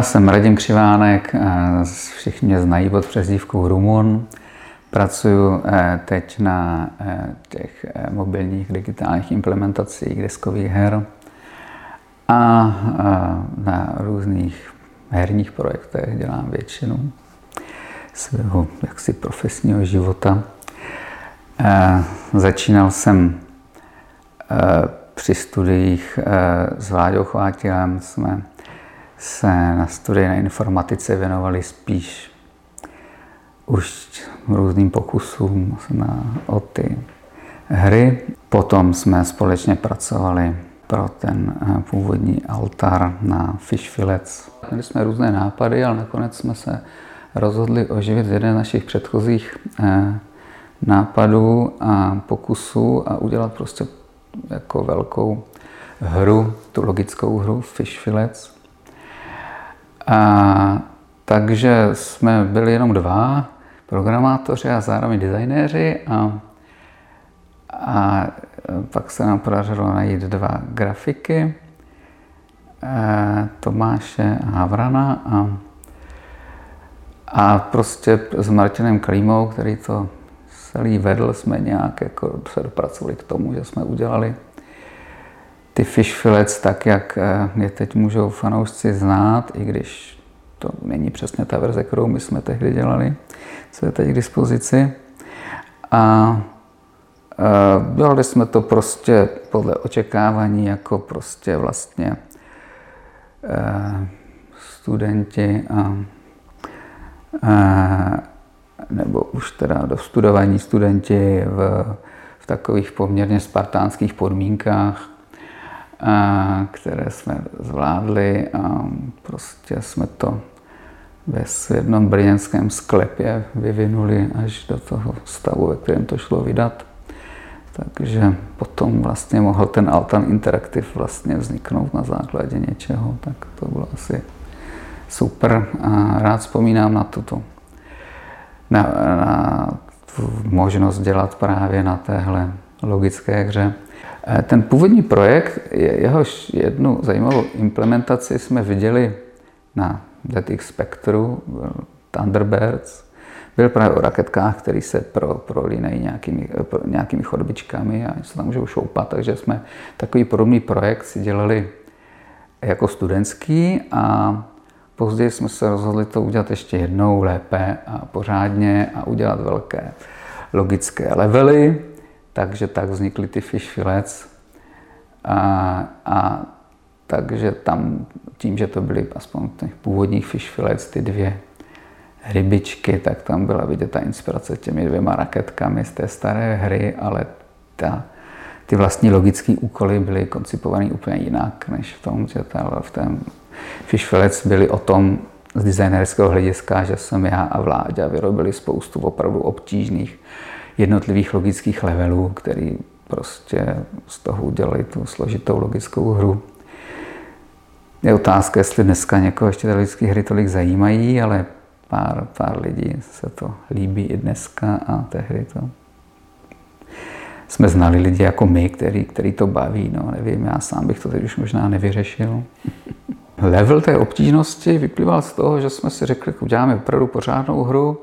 Já jsem Radim Křivánek, všichni mě znají pod přezdívkou Rumun. Pracuji eh, teď na eh, těch eh, mobilních digitálních implementacích deskových her a na různých herních projektech dělám většinu svého jaksi profesního života. Začínal jsem při studiích s Vláďou Chvátilem, jsme se na studii na informatice věnovali spíš už různým pokusům na, o ty hry. Potom jsme společně pracovali pro ten eh, původní altar na Fish Fillets. Měli jsme různé nápady, ale nakonec jsme se rozhodli oživit jeden z našich předchozích eh, nápadů a pokusů a udělat prostě jako velkou hru, tu logickou hru Fish Fillets. A, takže jsme byli jenom dva programátoři a zároveň designéři a, a pak se nám podařilo najít dva grafiky, e, Tomáše Havrana a, a prostě s Martinem Klímou, který to celý vedl, jsme nějak jako se dopracovali k tomu, že jsme udělali ty fish fillets tak, jak eh, je teď můžou fanoušci znát, i když to není přesně ta verze, kterou my jsme tehdy dělali, co je teď k dispozici. A eh, dělali jsme to prostě podle očekávání, jako prostě vlastně eh, studenti a, nebo už teda do studování studenti v, v takových poměrně spartánských podmínkách, které jsme zvládli a prostě jsme to ve jednom brněnském sklepě vyvinuli až do toho stavu, ve kterém to šlo vydat. Takže potom vlastně mohl ten Altan Interactive vlastně vzniknout na základě něčeho, tak to bylo asi super a rád vzpomínám na tuto na, na tu možnost dělat právě na téhle logické hře. Eh, ten původní projekt, jehož jednu zajímavou implementaci jsme viděli na ZX Spectru, Thunderbirds, byl právě o raketkách, které se pro, prolínají nějakými, pro, nějakými chodbičkami a se tam můžou šoupat, takže jsme takový podobný projekt si dělali jako studentský a později jsme se rozhodli to udělat ještě jednou lépe a pořádně a udělat velké logické levely, takže tak vznikly ty fish fillets. A, a takže tam, tím, že to byly aspoň těch původních fish fillets, ty dvě rybičky, tak tam byla vidět ta inspirace těmi dvěma raketkami z té staré hry, ale ta, ty vlastní logické úkoly byly koncipované úplně jinak, než v tom, že ta, v tom Fish Fillets byly o tom z designerského hlediska, že jsem já a Vláďa vyrobili spoustu opravdu obtížných jednotlivých logických levelů, který prostě z toho udělali tu složitou logickou hru. Je otázka, jestli dneska někoho ještě ty logické hry tolik zajímají, ale pár, pár lidí se to líbí i dneska a tehdy to jsme znali lidi jako my, který, který to baví, no nevím, já sám bych to teď už možná nevyřešil. Level té obtížnosti vyplýval z toho, že jsme si řekli, uděláme opravdu pořádnou hru,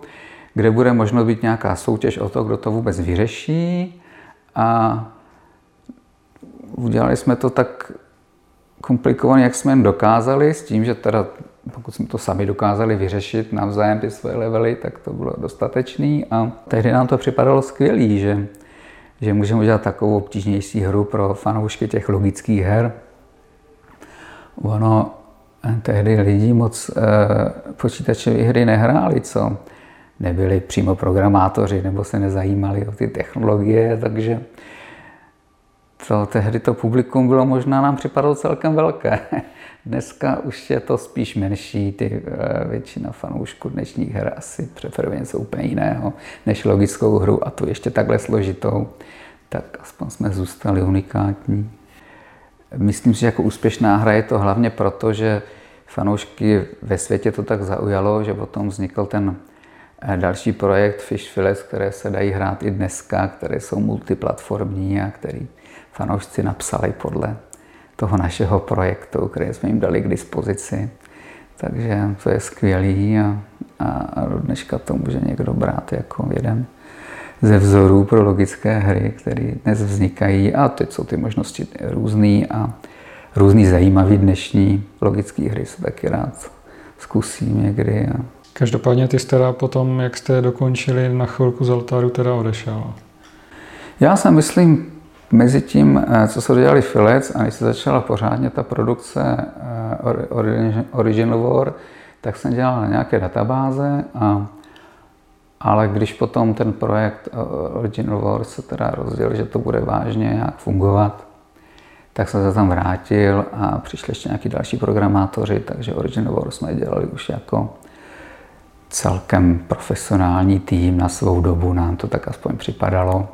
kde bude možno být nějaká soutěž o to, kdo to vůbec vyřeší. A udělali jsme to tak komplikovaně, jak jsme jen dokázali, s tím, že teda pokud jsme to sami dokázali vyřešit navzájem ty svoje levely, tak to bylo dostatečný a tehdy nám to připadalo skvělý, že, že můžeme udělat takovou obtížnější hru pro fanoušky těch logických her. Ono, tehdy lidi moc e, počítačové hry nehráli, co? Nebyli přímo programátoři nebo se nezajímali o ty technologie, takže to, tehdy to publikum bylo možná nám připadalo celkem velké. Dneska už je to spíš menší, ty eh, většina fanoušků dnešních her asi preferuje něco úplně jiného než logickou hru a tu ještě takhle složitou, tak aspoň jsme zůstali unikátní. Myslím si, že jako úspěšná hra je to hlavně proto, že fanoušky ve světě to tak zaujalo, že potom vznikl ten další projekt Fish Fillets, které se dají hrát i dneska, které jsou multiplatformní a který fanoušci napsali podle toho našeho projektu, který jsme jim dali k dispozici. Takže to je skvělý a, a do dneška to může někdo brát jako jeden ze vzorů pro logické hry, které dnes vznikají a teď jsou ty možnosti různý a různý zajímavý dnešní logické hry se taky rád zkusím někdy. A... Každopádně ty jste teda potom, jak jste dokončili na chvilku z altáru, teda odešel. Já si myslím, mezi tím, eh, co se dělali Filec a když se začala pořádně ta produkce eh, Original War, tak jsem dělal na nějaké databáze, a, ale když potom ten projekt eh, Original War se teda rozdělil, že to bude vážně nějak fungovat, tak jsem se tam vrátil a přišli ještě nějaký další programátoři, takže Original War jsme dělali už jako celkem profesionální tým na svou dobu, nám to tak aspoň připadalo,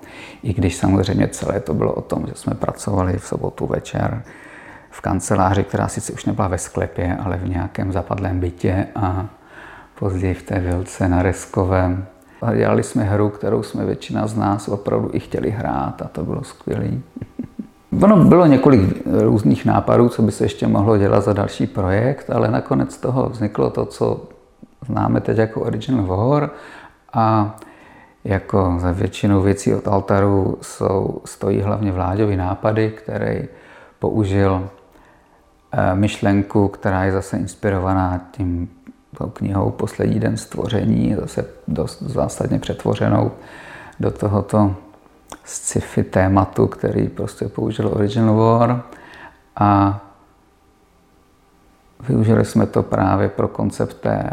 i když samozřejmě celé to bylo o tom, že jsme pracovali v sobotu večer v kanceláři, která sice už nebyla ve sklepě, ale v nějakém zapadlém bytě a později v té vilce na Reskovém. A dělali jsme hru, kterou jsme většina z nás opravdu i chtěli hrát a to bylo skvělé. Ono bylo několik různých nápadů, co by se ještě mohlo dělat za další projekt, ale nakonec toho vzniklo to, co známe teď jako Original War a jako za většinou věcí od Altaru jsou, stojí hlavně vláďový nápady, který použil eh, myšlenku, která je zase inspirovaná tím knihou Poslední den stvoření, zase dost zásadně přetvořenou do tohoto sci-fi tématu, který prostě použil Original War. A využili jsme to právě pro koncept té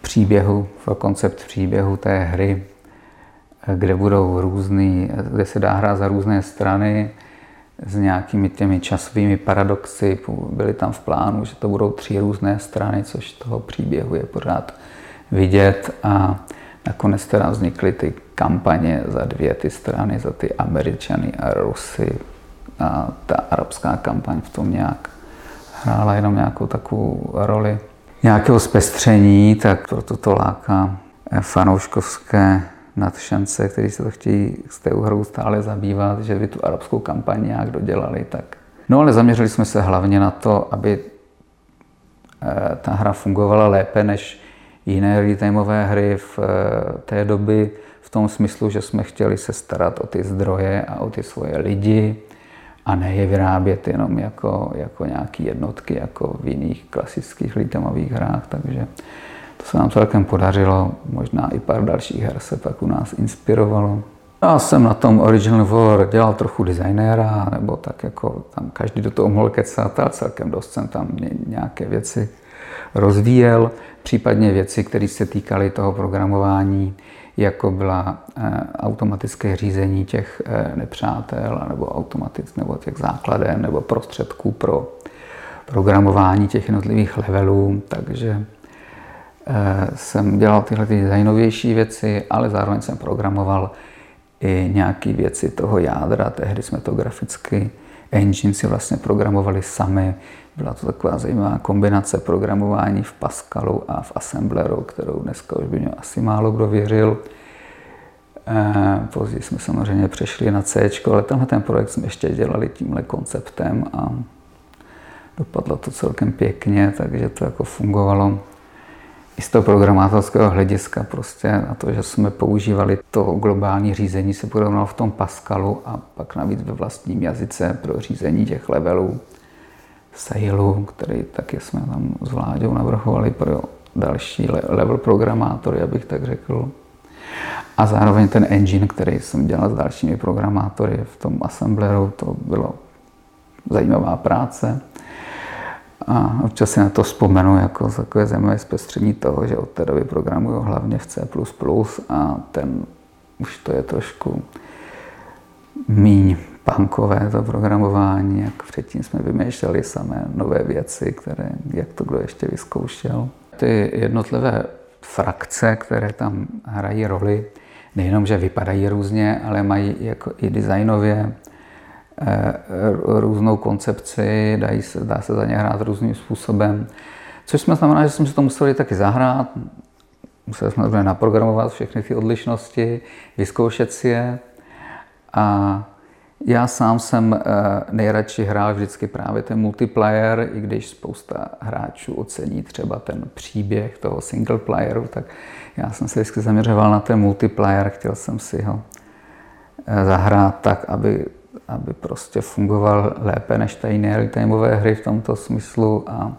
Příběhu, koncept příběhu té hry, kde budou různý, kde se dá hrát za různé strany s nějakými těmi časovými paradoxy. Byly tam v plánu, že to budou tři různé strany, což toho příběhu je pořád vidět. A nakonec teda vznikly ty kampaně za dvě ty strany, za ty Američany a Rusy. A ta arabská kampaň v tom nějak hrála jenom nějakou takovou roli nějakého zpestření, tak proto to láká fanouškovské nadšence, kteří se to chtějí s té hrou stále zabývat, že by tu arabskou kampaň nějak dodělali. Tak. No ale zaměřili jsme se hlavně na to, aby eh, ta hra fungovala lépe než jiné retailové hry v eh, té doby, v tom smyslu, že jsme chtěli se starat o ty zdroje a o ty svoje lidi, a ne je vyrábět jenom jako, jako nějaké jednotky, jako v jiných klasických litemových hrách. Takže to se nám celkem podařilo. Možná i pár dalších her se pak u nás inspirovalo. Já jsem na tom Original War dělal trochu designéra, nebo tak jako tam každý do toho mohl kecat a celkem dost jsem tam nějaké věci rozvíjel, případně věci, které se týkaly toho programování jako byla eh, automatické řízení těch eh, nepřátel nebo automatic, nebo těch základen nebo prostředků pro programování těch jednotlivých levelů, takže eh, jsem dělal tyhle ty zajímavější věci, ale zároveň jsem programoval i nějaké věci toho jádra. Tehdy jsme to graficky engine si vlastně programovali sami. Byla to taková zajímavá kombinace programování v Pascalu a v Assembleru, kterou dneska už by mě asi málo kdo věřil. Eh, později jsme samozřejmě přešli na C, ale tenhle ten projekt jsme ještě dělali tímhle konceptem a dopadlo to celkem pěkně, takže to jako fungovalo i z toho programátorského hlediska prostě na to, že jsme používali to globální řízení, se podobnalo v tom Pascalu a pak navíc ve vlastním jazyce pro řízení těch levelů Sailu, který taky jsme tam s Vláďou navrhovali pro další level programátory, abych tak řekl. A zároveň ten engine, který jsem dělal s dalšími programátory v tom assembleru, to bylo zajímavá práce. A občas si na to vzpomenu jako takové zajímavé zpestření toho, že od té doby programuju hlavně v C++ a ten už to je trošku míň punkové to programování, jak předtím jsme vymýšleli samé nové věci, které, jak to kdo ještě vyzkoušel. Ty jednotlivé frakce, které tam hrají roli, nejenom, že vypadají různě, ale mají jako i designově eh, různou koncepci, dají se, dá se za ně hrát různým způsobem. Což jsme znamená, že jsme si to museli taky zahrát, museli jsme naprogramovat všechny ty odlišnosti, vyzkoušet si je. A Já sám jsem eh, nejradši hrál vždycky právě ten multiplayer, i když spousta hráčů ocení třeba ten příběh toho single playeru, tak já jsem se vždycky zaměřoval na ten multiplayer, chtěl jsem si ho eh, zahrát tak, aby, aby prostě fungoval lépe než ty real hry v tomto smyslu a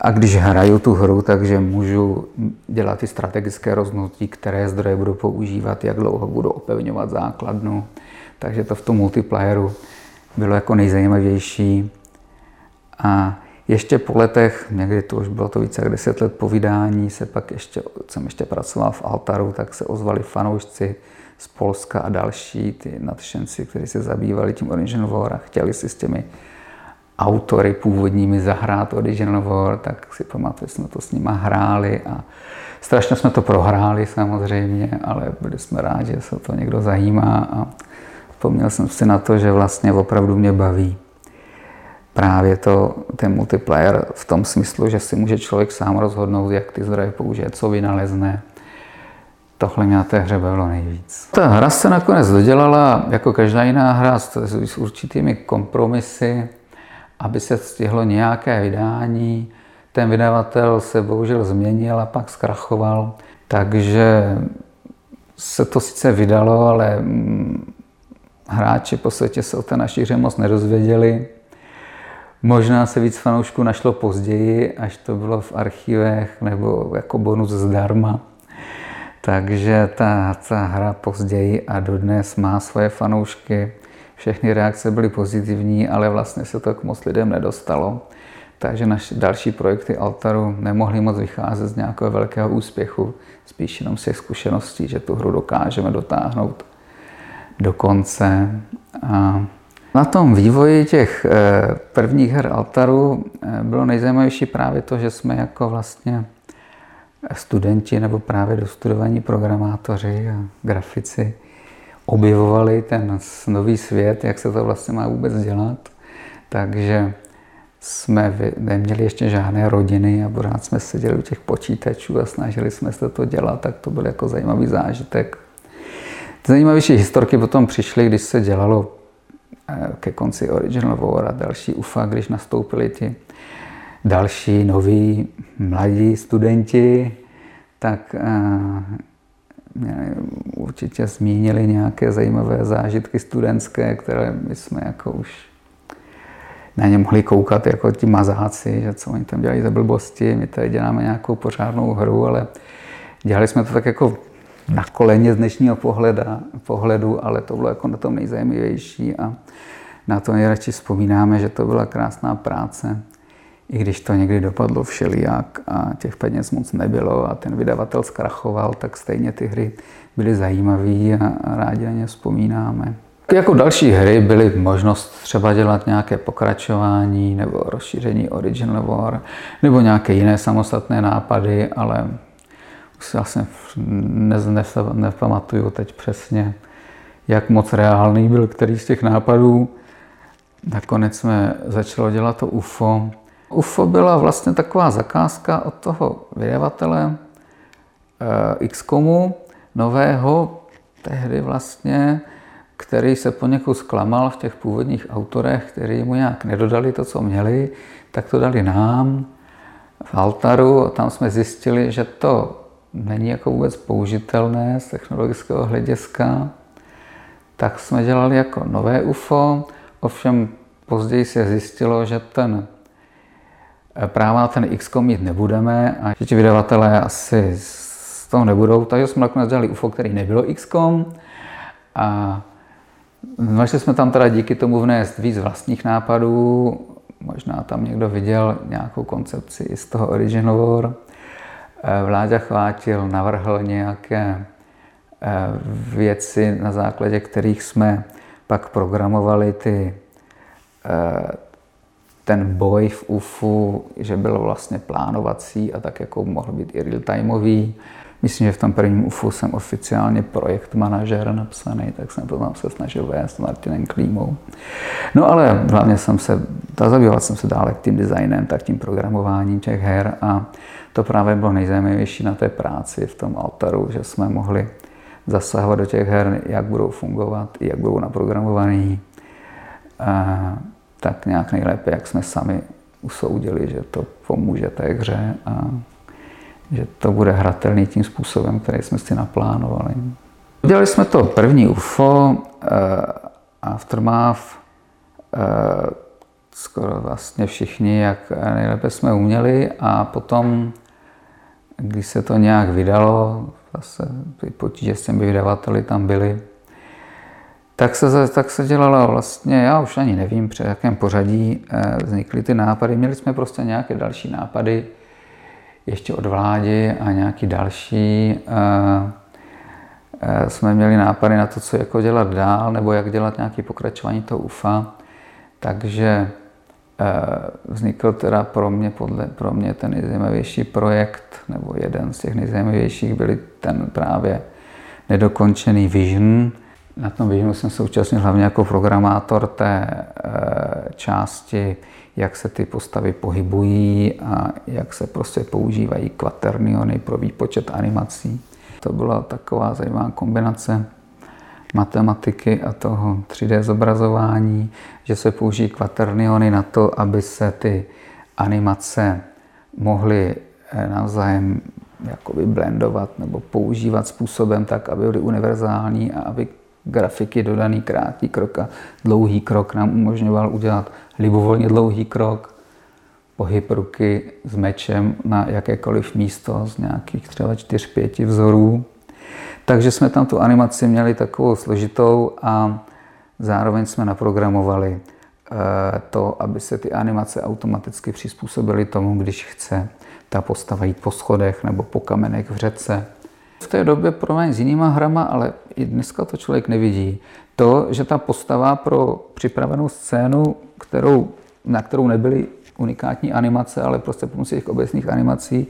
a když hraju tu hru, takže můžu dělat ty strategické rozhodnutí, které zdroje budu používat, jak dlouho budu opevňovat základnu. Takže to v tom multiplayeru bylo jako nejzajímavější. A ještě po letech, někdy to už bylo to více jak deset let po vydání, se pak ještě, jsem ještě pracoval v Altaru, tak se ozvali fanoušci z Polska a další, ty nadšenci, kteří se zabývali tím Original War a chtěli si s těmi autory původními zahrát Original War, tak si pamatuju, jsme to s nima hráli a strašně jsme to prohráli samozřejmě, ale byli jsme rádi, že se to někdo zajímá a vzpomněl jsem si na to, že vlastně opravdu mě baví právě to, ten multiplayer v tom smyslu, že si může člověk sám rozhodnout, jak ty zdroje použije, co vynalezne. Tohle mě na té hře bavilo nejvíc. Ta hra se nakonec dodělala jako každá jiná hra s, s určitými kompromisy aby se stihlo nějaké vydání. Ten vydavatel se bohužel změnil a pak zkrachoval, takže se to sice vydalo, ale mm, hráči po světě se o té naší hře moc nedozvěděli. Možná se víc fanoušků našlo později, až to bylo v archivech nebo jako bonus zdarma. Takže ta, ta hra později a dodnes má svoje fanoušky všechny reakce byly pozitivní, ale vlastně se to k moc lidem nedostalo. Takže naše další projekty Altaru nemohly moc vycházet z nějakého velkého úspěchu, spíš jenom z těch zkušeností, že tu hru dokážeme dotáhnout do konce. A na tom vývoji těch eh, prvních her Altaru eh, bylo nejzajímavější právě to, že jsme jako vlastně studenti nebo právě dostudovaní programátoři a grafici objevovali ten nový svět, jak se to vlastně má vůbec dělat. Takže jsme neměli ještě žádné rodiny a pořád jsme seděli u těch počítačů a snažili jsme se to dělat, tak to byl jako zajímavý zážitek. Ty zajímavější historky potom přišly, když se dělalo eh, ke konci Original War a další UFA, když nastoupili ti další noví mladí studenti, tak eh, určitě zmínili nějaké zajímavé zážitky studentské, které my jsme jako už na ně mohli koukat jako ti mazáci, že co oni tam dělají za blbosti, my tady děláme nějakou pořádnou hru, ale dělali jsme to tak jako na koleně z dnešního pohleda, pohledu, ale to bylo jako na tom nejzajímavější a na to nejradši vzpomínáme, že to byla krásná práce i když to někdy dopadlo všelijak a těch peněz moc nebylo a ten vydavatel zkrachoval, tak stejně ty hry byly zajímavé a rádi na ně vzpomínáme. Jako další hry byly možnost třeba dělat nějaké pokračování nebo rozšíření Original War nebo nějaké jiné samostatné nápady, ale já se nepamatuju teď přesně, jak moc reálný byl který z těch nápadů. Nakonec jsme začalo dělat to UFO, UFO byla vlastně taková zakázka od toho vydavatele eh, XCOMu nového, tehdy vlastně, který se poněkud zklamal v těch původních autorech, kteří mu nějak nedodali to, co měli, tak to dali nám v Altaru tam jsme zjistili, že to není jako vůbec použitelné z technologického hlediska. Tak jsme dělali jako nové UFO, ovšem později se zjistilo, že ten práva na ten XCOM mít nebudeme a že ti vydavatelé asi z toho nebudou, takže jsme nakonec dělali UFO, který nebylo XCOM a Našli jsme tam teda díky tomu vnést víc vlastních nápadů, možná tam někdo viděl nějakou koncepci z toho Original War. Eh, Vláďa Chvátil navrhl nějaké eh, věci, na základě kterých jsme pak programovali ty eh, ten boj v UFU, že byl vlastně plánovací a tak jako mohl být i real-timeový. Myslím, že v tom prvním UFU jsem oficiálně projekt manažer napsaný, tak jsem to tam se snažil vést s Martinem Klímou. No ale hlavně jsem se, zabýval jsem se dále tím designem, tak tím programováním těch her a to právě bylo nejzajímavější na té práci v tom altaru, že jsme mohli zasahovat do těch her, jak budou fungovat, jak budou naprogramovaný, tak nějak nejlépe, jak jsme sami usoudili, že to pomůže té hře a že to bude hratelný tím způsobem, který jsme si naplánovali. Udělali jsme to první UFO, uh, Aftermath, uh, skoro vlastně všichni, jak nejlépe jsme uměli a potom, když se to nějak vydalo, zase ty potíže s těmi vydavateli tam byly, tak se, tak se dělalo vlastně, já už ani nevím, při jakém pořadí eh, vznikly ty nápady. Měli jsme prostě nějaké další nápady, ještě od vlády a nějaký další. Eh, eh, jsme měli nápady na to, co jako dělat dál, nebo jak dělat nějaké pokračování toho UFA. Takže vznikl teda pro mě, podle, pro mě ten nejzajímavější projekt, nebo jeden z těch nejzajímavějších, byly ten právě nedokončený Vision, na tom Visionu jsem se účastnil hlavně jako programátor té e, části, jak se ty postavy pohybují a jak se prostě používají kvaterniony pro výpočet animací. To byla taková zajímavá kombinace matematiky a toho 3D zobrazování, že se použijí kvaterniony na to, aby se ty animace mohly e, navzájem jakoby blendovat nebo používat způsobem tak, aby byly univerzální a aby grafiky dodaný krátký krok a dlouhý krok nám umožňoval udělat libovolně dlouhý krok, pohyb ruky s mečem na jakékoliv místo z nějakých třeba 4-5 vzorů. Takže jsme tam tu animaci měli takovou složitou a zároveň jsme naprogramovali eh, to, aby se ty animace automaticky přizpůsobily tomu, když chce ta postava jít po schodech nebo po kamenech v řece v té době porovnání s jinýma hrama, ale i dneska to člověk nevidí. To, že ta postava pro připravenou scénu, kterou, na kterou nebyly unikátní animace, ale prostě pomocí těch obecných animací,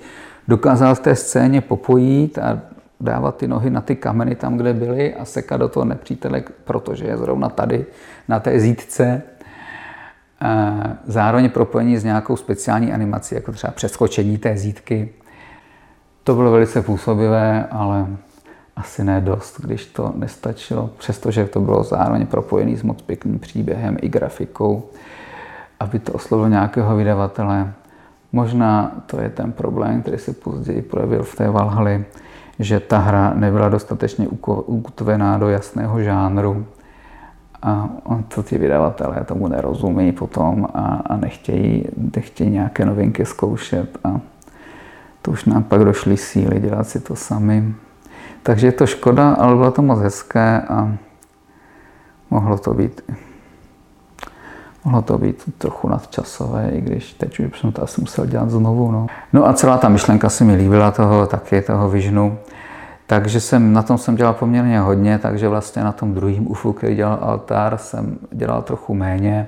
dokázal v té scéně popojít a dávat ty nohy na ty kameny tam, kde byly a sekat do toho nepřítele, protože je zrovna tady, na té zítce. Zároveň propojení s nějakou speciální animací, jako třeba přeskočení té zítky. To bylo velice působivé, ale asi ne dost, když to nestačilo, přestože to bylo zároveň propojené s moc pěkným příběhem i grafikou, aby to oslovilo nějakého vydavatele. Možná to je ten problém, který se později projevil v té Valhaly, že ta hra nebyla dostatečně ukotvená do jasného žánru a to ti vydavatelé tomu nerozumí potom a, a nechtějí, nechtějí nějaké novinky zkoušet a to už nám pak došly síly dělat si to sami. Takže je to škoda, ale bylo to moc hezké a mohlo to být mohlo to být trochu nadčasové, i když teď už jsem to asi musel dělat znovu. No, no a celá ta myšlenka se mi líbila toho taky, toho Vižnu. Takže jsem, na tom jsem dělal poměrně hodně, takže vlastně na tom druhém UFU, který dělal Altar, jsem dělal trochu méně.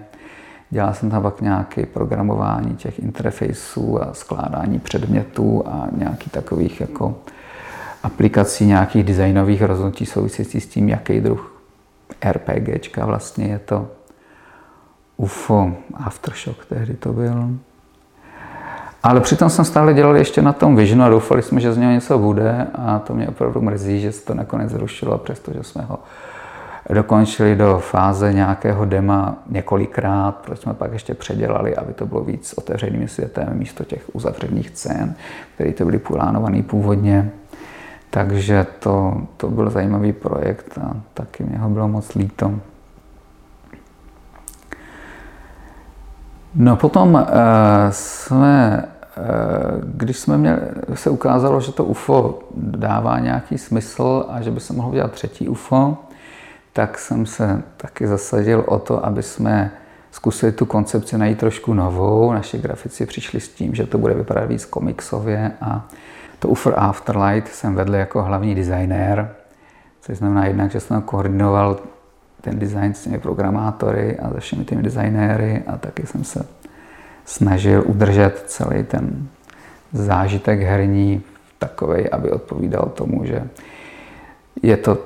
Dělal jsem tam pak nějaké programování těch interfaceů a skládání předmětů a nějakých takových jako aplikací, nějakých designových rozhodnutí související s tím, jaký druh RPGčka vlastně je to. UFO Aftershock tehdy to byl. Ale přitom jsem stále dělal ještě na tom Visionu a doufali jsme, že z něho něco bude a to mě opravdu mrzí, že se to nakonec zrušilo, přestože jsme ho dokončili do fáze nějakého dema několikrát, proč jsme pak ještě předělali, aby to bylo víc otevřeným světem místo těch uzavřených scén, které to byly plánované původně. Takže to, to byl zajímavý projekt a taky mě ho bylo moc líto. No potom uh, jsme, uh, když jsme měli, se ukázalo, že to UFO dává nějaký smysl a že by se mohlo dělat třetí UFO, tak jsem se taky zasadil o to, aby jsme zkusili tu koncepci najít trošku novou. Naši grafici přišli s tím, že to bude vypadat víc komiksově a to UFR Afterlight jsem vedl jako hlavní designér, což znamená jednak, že jsem koordinoval ten design s těmi programátory a se všemi těmi designéry a taky jsem se snažil udržet celý ten zážitek herní takový, aby odpovídal tomu, že je to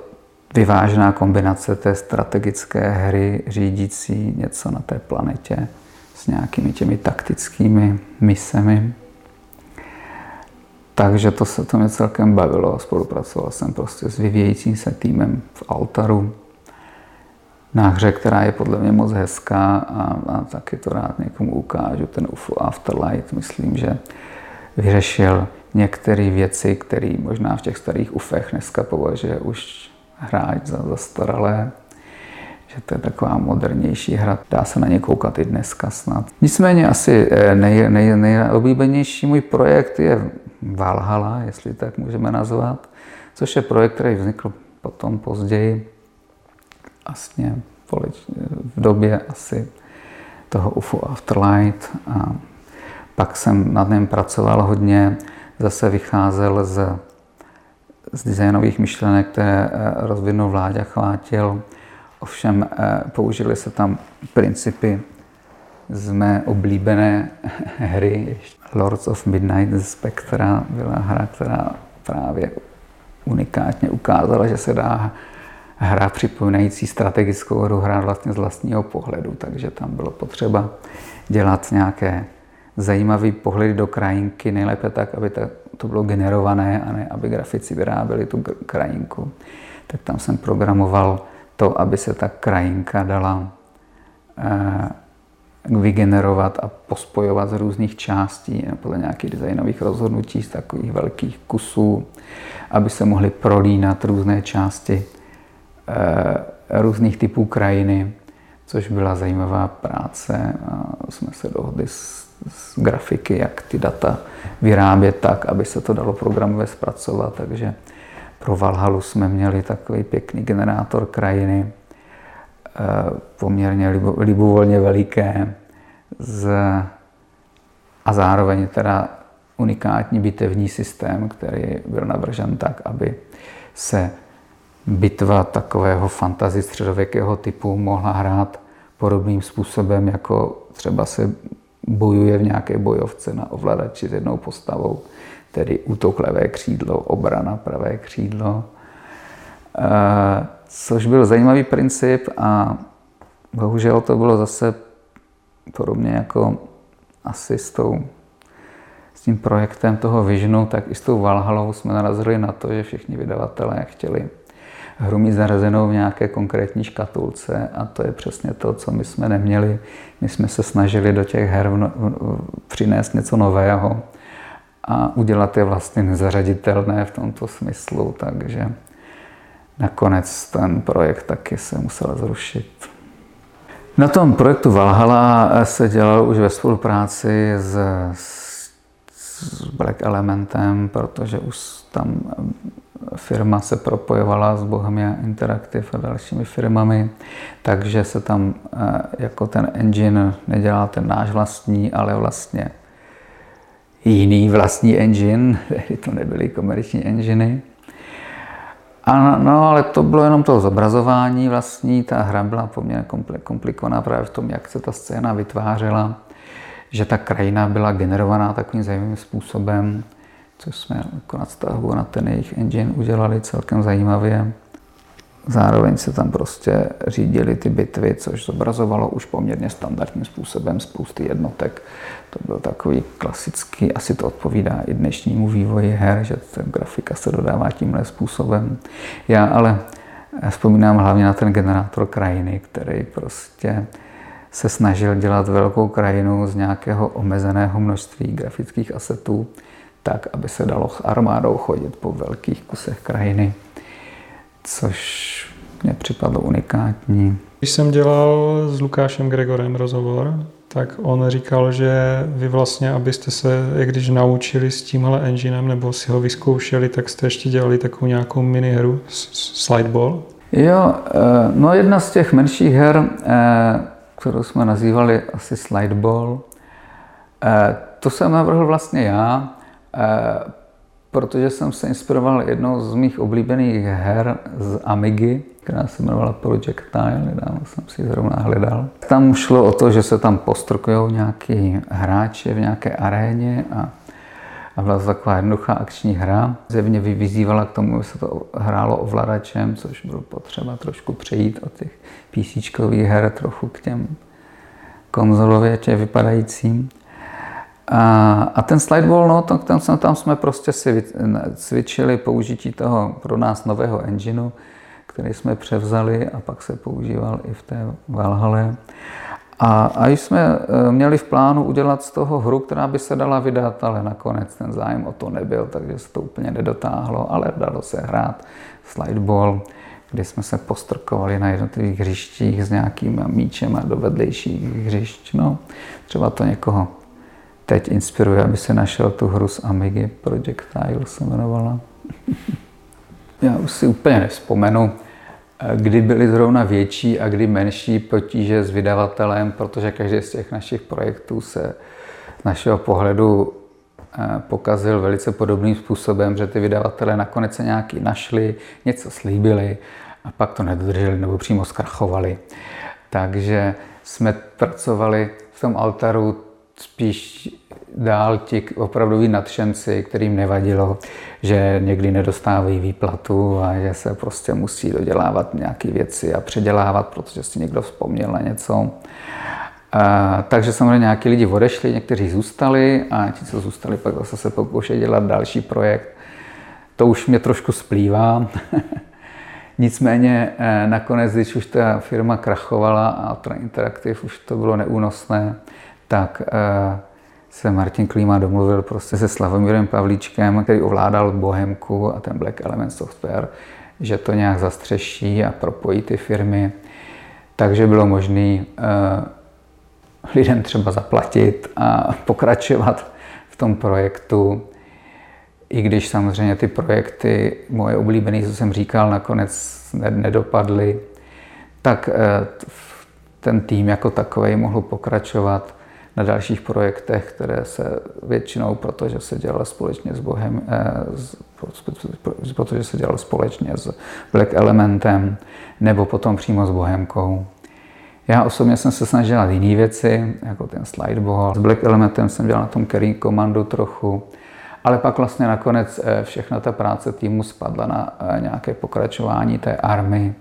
vyvážená kombinace té strategické hry řídící něco na té planetě s nějakými těmi taktickými misemi. takže to se to mě celkem bavilo. Spolupracoval jsem prostě s vyvíjejícím se týmem v Altaru na hře, která je podle mě moc hezká a, a taky to rád někomu ukážu. Ten UFO Afterlight, myslím, že vyřešil některé věci, které možná v těch starých UFech dneska považuje už hráč za zastaralé že to je taková modernější hra. Dá se na ně koukat i dneska snad. Nicméně asi eh, nej, nej, nejoblíbenější můj projekt je Valhalla, jestli tak můžeme nazvat, což je projekt, který vznikl potom později, vlastně v době asi toho UFO Afterlight a pak jsem nad něm pracoval hodně, zase vycházel z, z designových myšlenek, které eh, rozvinul Vláďa Chvátil, Ovšem eh, použili se tam principy z mé oblíbené hry. Lords of Midnight Spectra byla hra, která právě unikátně ukázala, že se dá hra připomínající strategickou hru hrát vlastně z vlastního pohledu, takže tam bylo potřeba dělat nějaké zajímavé pohledy do krajinky, nejlépe tak, aby to bylo generované a ne aby grafici vyráběli tu krajinku. Tak tam jsem programoval to, aby se ta krajinka dala eh, vygenerovat a pospojovat z různých částí podle nějakých designových rozhodnutí z takových velkých kusů, aby se mohly prolínat různé části eh, různých typů krajiny, což byla zajímavá práce. A jsme se dohodli s, s grafiky, jak ty data vyrábět tak, aby se to dalo programově zpracovat. Takže pro Valhalu jsme měli takový pěkný generátor krajiny, eh, poměrně libovolně veliké z, a zároveň teda unikátní bitevní systém, který byl navržen tak, aby se bitva takového fantazy středověkého typu mohla hrát podobným způsobem, jako třeba se bojuje v nějaké bojovce na ovladači s jednou postavou tedy útok levé křídlo, obrana pravé křídlo, eh, což byl zajímavý princip a bohužel to bylo zase podobně jako asi s, tou, s tím projektem toho Visionu, tak i s tou Valhalou jsme narazili na to, že všichni vydavatelé chtěli hru mít zařazenou v nějaké konkrétní škatulce a to je přesně to, co my jsme neměli. My jsme se snažili do těch her přinést něco nového, a udělat je vlastně nezařaditelné v tomto smyslu, takže nakonec ten projekt taky se musel zrušit. Na tom projektu Valhalla se dělal už ve spolupráci s, s Black Elementem, protože už tam firma se propojovala s Bohemia Interactive a dalšími firmami, takže se tam eh, jako ten engine nedělal ten náš vlastní, ale vlastně jiný vlastní engine, tehdy to nebyly komerční enginy. A no, ale to bylo jenom to zobrazování vlastní, ta hra byla poměrně komplikovaná právě v tom, jak se ta scéna vytvářela, že ta krajina byla generovaná takovým zajímavým způsobem, což jsme jako na vztahu na ten jejich engine udělali celkem zajímavě. Zároveň se tam prostě řídily ty bitvy, což zobrazovalo už poměrně standardním způsobem spousty jednotek. To byl takový klasický, asi to odpovídá i dnešnímu vývoji her, že ta grafika se dodává tímhle způsobem. Já ale vzpomínám hlavně na ten generátor krajiny, který prostě se snažil dělat velkou krajinu z nějakého omezeného množství grafických asetů, tak, aby se dalo s armádou chodit po velkých kusech krajiny což mě připadlo unikátní. Když jsem dělal s Lukášem Gregorem rozhovor, tak on říkal, že vy vlastně, abyste se, jak když naučili s tímhle enginem nebo si ho vyzkoušeli, tak jste ještě dělali takovou nějakou minihru Slideball. Jo, eh, no jedna z těch menších her, eh, kterou jsme nazývali asi Slideball, eh, to jsem navrhl vlastně já, protože jsem se inspiroval jednou z mých oblíbených her z Amigy, která se jmenovala Projectile, nedávno jsem si ji zrovna hledal. Tam šlo o to, že se tam postrkují nějaký hráči v nějaké aréně a, a byla to taková jednoduchá akční hra. Zjevně vyzývala k tomu, aby se to hrálo ovladačem, což bylo potřeba trošku přejít od těch PC her trochu k těm konzolově vypadajícím. A, a ten slideball, no, tam, tam, tam jsme prostě si cvičili použití toho pro nás nového engineu, který jsme převzali a pak se používal i v té Valhalle. A, a už jsme e, měli v plánu udělat z toho hru, která by se dala vydat, ale nakonec ten zájem o to nebyl, takže se to úplně nedotáhlo, ale dalo se hrát slideball, kdy jsme se postrkovali na jednotlivých hřištích s nějakým míčem a do vedlejších hřišť. No, třeba to někoho teď inspiruje, aby se našel tu hru z Amigy, Projectile se jmenovala. Já už si úplně nevzpomenu, kdy byly zrovna větší a kdy menší potíže s vydavatelem, protože každý z těch našich projektů se z našeho pohledu eh, pokazil velice podobným způsobem, že ty vydavatelé nakonec se nějaký našli, něco slíbili a pak to nedodrželi nebo přímo zkrachovali. Takže jsme pracovali v tom altaru spíš dál ti opravdoví nadšenci, kterým nevadilo, že někdy nedostávají výplatu a že se prostě musí dodělávat nějaké věci a předělávat, protože si někdo vzpomněl na něco. A, takže samozřejmě nějaký lidi odešli, někteří zůstali a ti, co zůstali, pak zase se pokoušeli dělat další projekt. To už mě trošku splývá. Nicméně eh, nakonec, když už ta firma krachovala a Ultra Interactive už to bylo neúnosné, tak eh, se Martin Klíma domluvil prostě se Slavomírem Pavlíčkem, který ovládal Bohemku a ten Black Element Software, že to nějak zastřeší a propojí ty firmy. Takže bylo možné uh, lidem třeba zaplatit a pokračovat v tom projektu. I když samozřejmě ty projekty, moje oblíbené, co jsem říkal, nakonec nedopadly, tak uh, ten tým jako takový mohl pokračovat na dalších projektech, které se většinou, protože se dělalo společně s Bohem, eh, protože se dělalo společně s Black Elementem, nebo potom přímo s Bohemkou. Já osobně jsem se snažil dělat jiné věci, jako ten slideball. S Black Elementem jsem dělal na tom carry komandu trochu, ale pak vlastně nakonec eh, všechna ta práce týmu spadla na eh, nějaké pokračování té army,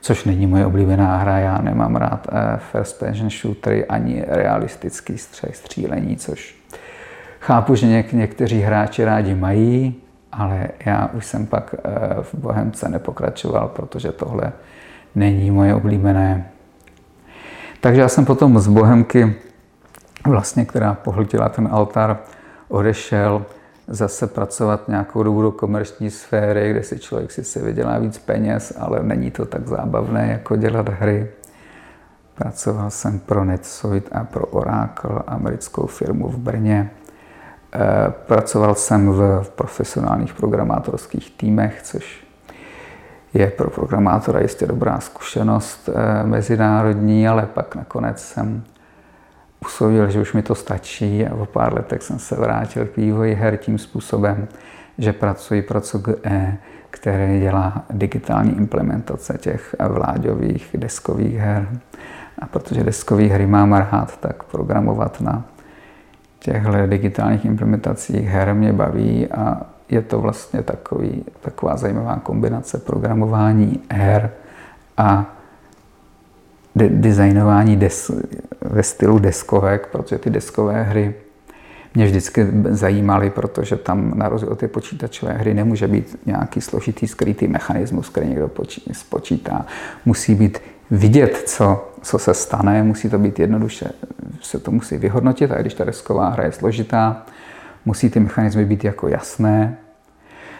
což není moje oblíbená hra. Já nemám rád eh, first person shootery ani realistický střeh střílení, což chápu, že něk- někteří hráči rádi mají, ale já už jsem pak eh, v Bohemce nepokračoval, protože tohle není moje oblíbené. Takže já jsem potom z Bohemky, vlastně, která pohltila ten altar, odešel zase pracovat nějakou dobu do komerční sféry, kde si člověk si se vydělá víc peněz, ale není to tak zábavné, jako dělat hry. Pracoval jsem pro NetSuite a pro Oracle, americkou firmu v Brně. Eh, pracoval jsem v profesionálních programátorských týmech, což je pro programátora jistě dobrá zkušenost eh, mezinárodní, ale pak nakonec jsem usoudil, že už mi to stačí a o pár letech jsem se vrátil k vývoji her tím způsobem, že pracuji pro CGE, které dělá digitální implementace těch vláďových deskových her. A protože deskové hry mám rád, tak programovat na těchto digitálních implementacích her mě baví a je to vlastně takový, taková zajímavá kombinace programování her a de- designování des, ve stylu deskovek, protože ty deskové hry mě vždycky zajímaly, protože tam na rozdíl od té počítačové hry nemůže být nějaký složitý skrytý mechanismus, který někdo spočítá. Musí být vidět, co, co se stane, musí to být jednoduše, se to musí vyhodnotit a když ta desková hra je složitá, musí ty mechanismy být jako jasné,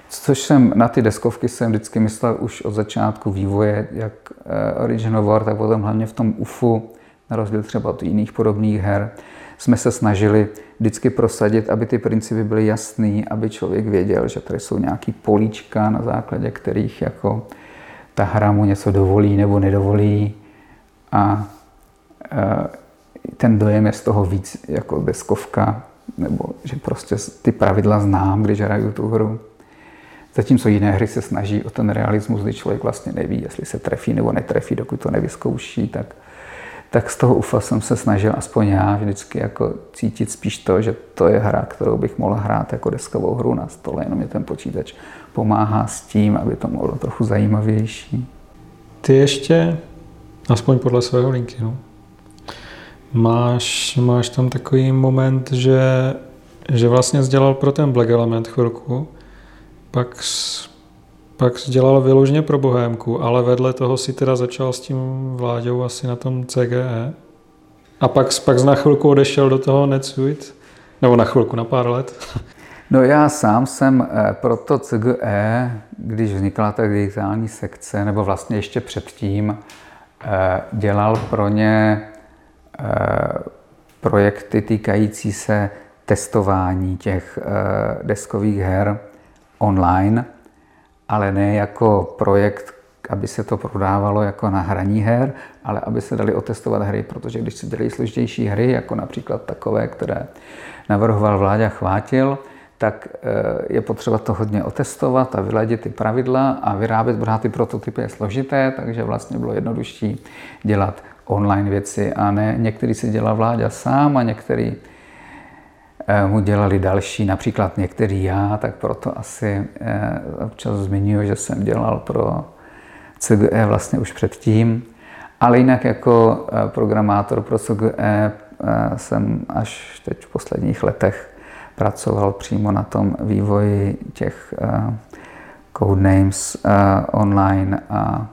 Což jsem na ty deskovky jsem vždycky myslel už od začátku vývoje, jak eh, Original War, tak potom hlavně v tom UFu, na rozdíl třeba od jiných podobných her, jsme se snažili vždycky prosadit, aby ty principy byly jasný, aby člověk věděl, že tady jsou nějaký políčka, na základě kterých jako ta hra mu něco dovolí nebo nedovolí a eh, ten dojem je z toho víc jako deskovka, nebo že prostě ty pravidla znám, když hraju tu hru. Zatímco jiné hry se snaží o ten realismus, kdy člověk vlastně neví, jestli se trefí nebo netrefí, dokud to nevyzkouší, tak, tak z toho UFA jsem se snažil aspoň já vždycky jako cítit spíš to, že to je hra, kterou bych mohl hrát jako deskovou hru na stole, jenom mě ten počítač pomáhá s tím, aby to bylo trochu zajímavější. Ty ještě, aspoň podle svého linky, no, Máš, máš tam takový moment, že, že vlastně dělal pro ten Black Element chvilku, pak, pak dělal vyloženě pro Bohémku, ale vedle toho si teda začal s tím vláďou asi na tom CGE. A pak, pak na chvilku odešel do toho NetSuite, nebo na chvilku, na pár let. No já sám jsem eh, pro to CGE, když vznikla ta digitální sekce, nebo vlastně ještě předtím, eh, dělal pro ně eh, projekty týkající se testování těch deskových her online, ale ne jako projekt, aby se to prodávalo jako na hraní her, ale aby se dali otestovat hry, protože když se dělají složitější hry, jako například takové, které navrhoval Vláďa Chvátil, tak eh, je potřeba to hodně otestovat a vyladit ty pravidla a vyrábět, protože ty prototypy je složité, takže vlastně bylo jednodušší dělat online věci a ne některý si dělal Vláďa sám a některý mu dělali další, například některý já, tak proto asi eh, občas zmiňuji, že jsem dělal pro CGE vlastně už předtím. Ale jinak jako programátor pro CGE jsem až teď v posledních letech pracoval přímo na tom vývoji těch codenames online a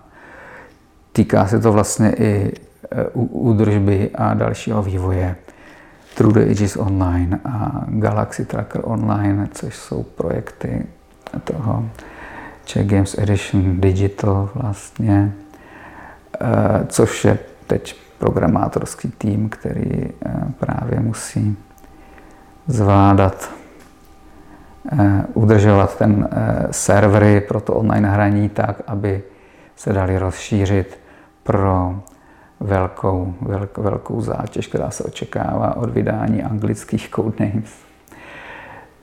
týká se to vlastně i údržby a dalšího vývoje True Ages Online a Galaxy Tracker Online, což jsou projekty toho Czech Games Edition Digital vlastně, což je teď programátorský tým, který právě musí zvládat eh, udržovat ten eh, servery pro to online hraní tak, aby se dali rozšířit pro velkou, velk, velkou zátěž, která se očekává od vydání anglických codenames.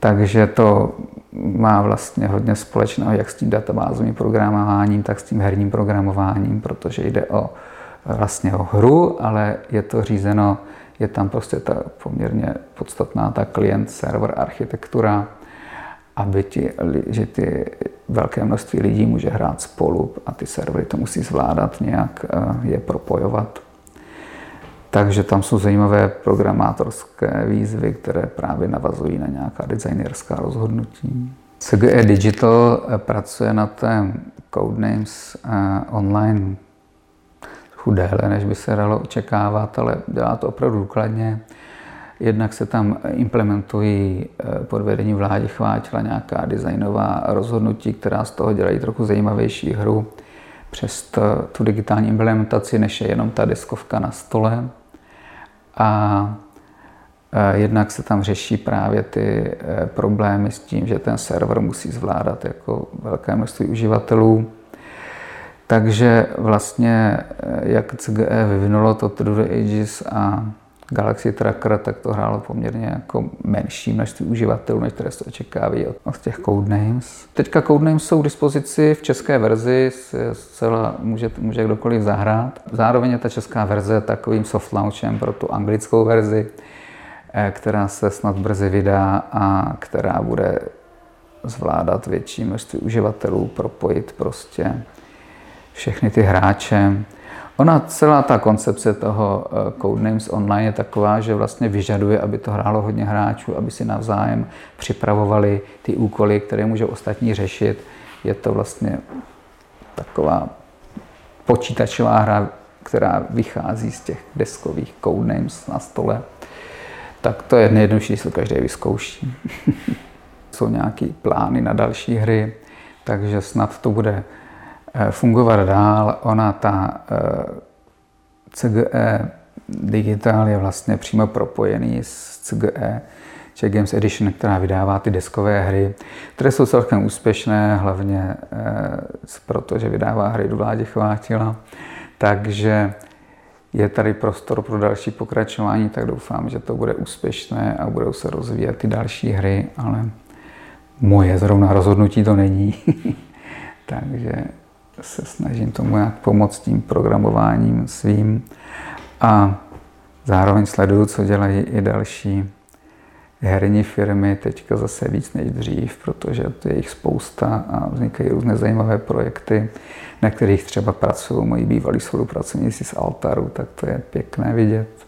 Takže to má vlastně hodně společného jak s tím databázovým programováním, tak s tím herním programováním, protože jde o vlastně o hru, ale je to řízeno je tam prostě ta poměrně podstatná ta klient-server architektura, aby ti, že ty velké množství lidí může hrát spolu a ty servery to musí zvládat nějak eh, je propojovat. Takže tam jsou zajímavé programátorské výzvy, které právě navazují na nějaká designerská rozhodnutí. CGE Digital eh, pracuje na té Codenames eh, online déle, než by se dalo očekávat, ale dělá to opravdu důkladně. Jednak se tam implementují eh, pod vedením vlády chvátila nějaká designová rozhodnutí, která z toho dělají trochu zajímavější hru přes tu digitální implementaci, než je jenom ta deskovka na stole. A eh, jednak se tam řeší právě ty eh, problémy s tím, že ten server musí zvládat jako velké množství uživatelů takže vlastně, jak CGE vyvinulo to True Ages a Galaxy Tracker, tak to hrálo poměrně jako menší množství uživatelů, než které se očekávají od těch codenames. Teďka codenames jsou k dispozici v české verzi, zcela může, může kdokoliv zahrát. Zároveň je ta česká verze takovým soft launchem pro tu anglickou verzi, eh, která se snad brzy vydá a která bude zvládat větší množství uživatelů, propojit prostě všechny ty hráče. Ona celá ta koncepce toho eh, Codenames Online je taková, že vlastně vyžaduje, aby to hrálo hodně hráčů, aby si navzájem připravovali ty úkoly, které můžou ostatní řešit. Je to vlastně taková počítačová hra, která vychází z těch deskových codenames na stole. Tak to je nejjednodušší, co každý vyzkouší. Jsou nějaké plány na další hry, takže snad to bude fungovat dál. Ona, ta eh, CGE Digital je vlastně přímo propojený s CGE Czech Games Edition, která vydává ty deskové hry, které jsou celkem úspěšné, hlavně eh, proto, že vydává hry do vládě chvátila. Takže je tady prostor pro další pokračování, tak doufám, že to bude úspěšné a budou se rozvíjet ty další hry, ale moje zrovna rozhodnutí to není. Takže se snažím tomu nějak pomoct tím programováním svým a zároveň sleduju, co dělají i další herní firmy, teďka zase víc než dřív, protože to je jich spousta a vznikají různé zajímavé projekty, na kterých třeba pracují moji bývalí spolupracovníci z Altaru, tak to je pěkné vidět.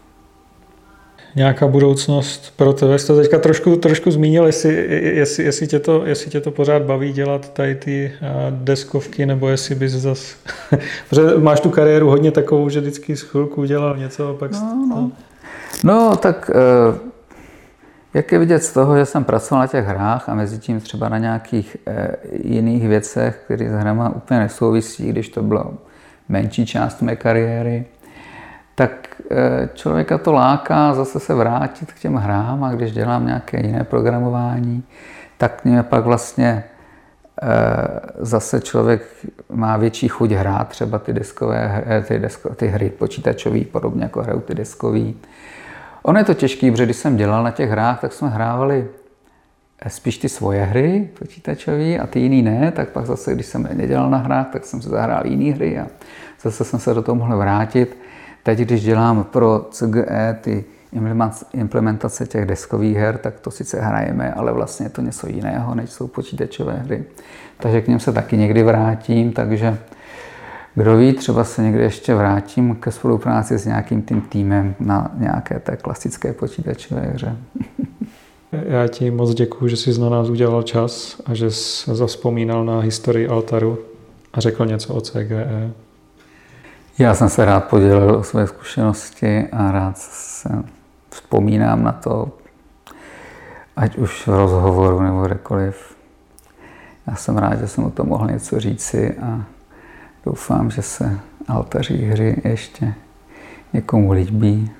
Nějaká budoucnost pro tebe? Jsi to teďka trošku, trošku zmínil, jestli, jestli, jestli, tě to, jestli tě to pořád baví dělat tady ty deskovky, nebo jestli bys zas... Protože máš tu kariéru hodně takovou, že vždycky z chvilku dělal něco a pak... No, no. no tak eh, jak je vidět z toho, že jsem pracoval na těch hrách a mezi tím třeba na nějakých eh, jiných věcech, které s hrama úplně nesouvisí, když to bylo menší část mé kariéry, tak eh, člověka to láká zase se vrátit k těm hrám a když dělám nějaké jiné programování, tak mě pak vlastně eh, zase člověk má větší chuť hrát třeba ty, deskové, ty, desko, ty hry počítačové, podobně jako hrajou ty deskové. Ono je to těžké, protože když jsem dělal na těch hrách, tak jsme hrávali eh, spíš ty svoje hry počítačové a ty jiný ne, tak pak zase, když jsem nedělal na hrách, tak jsem se zahrál jiné hry a zase jsem se do toho mohl vrátit. Teď, když dělám pro CGE ty implementace těch deskových her, tak to sice hrajeme, ale vlastně je to něco jiného, než jsou počítačové hry. Takže k něm se taky někdy vrátím, takže kdo ví, třeba se někdy ještě vrátím ke spolupráci s nějakým tím týmem na nějaké té klasické počítačové hře. Já ti moc děkuji, že jsi na nás udělal čas a že jsi zavzpomínal na historii Altaru a řekl něco o CGE. Já jsem se rád podělil o své zkušenosti a rád se vzpomínám na to, ať už v rozhovoru nebo kdekoliv. Já jsem rád, že jsem o tom mohl něco říci a doufám, že se altaří hry ještě někomu líbí.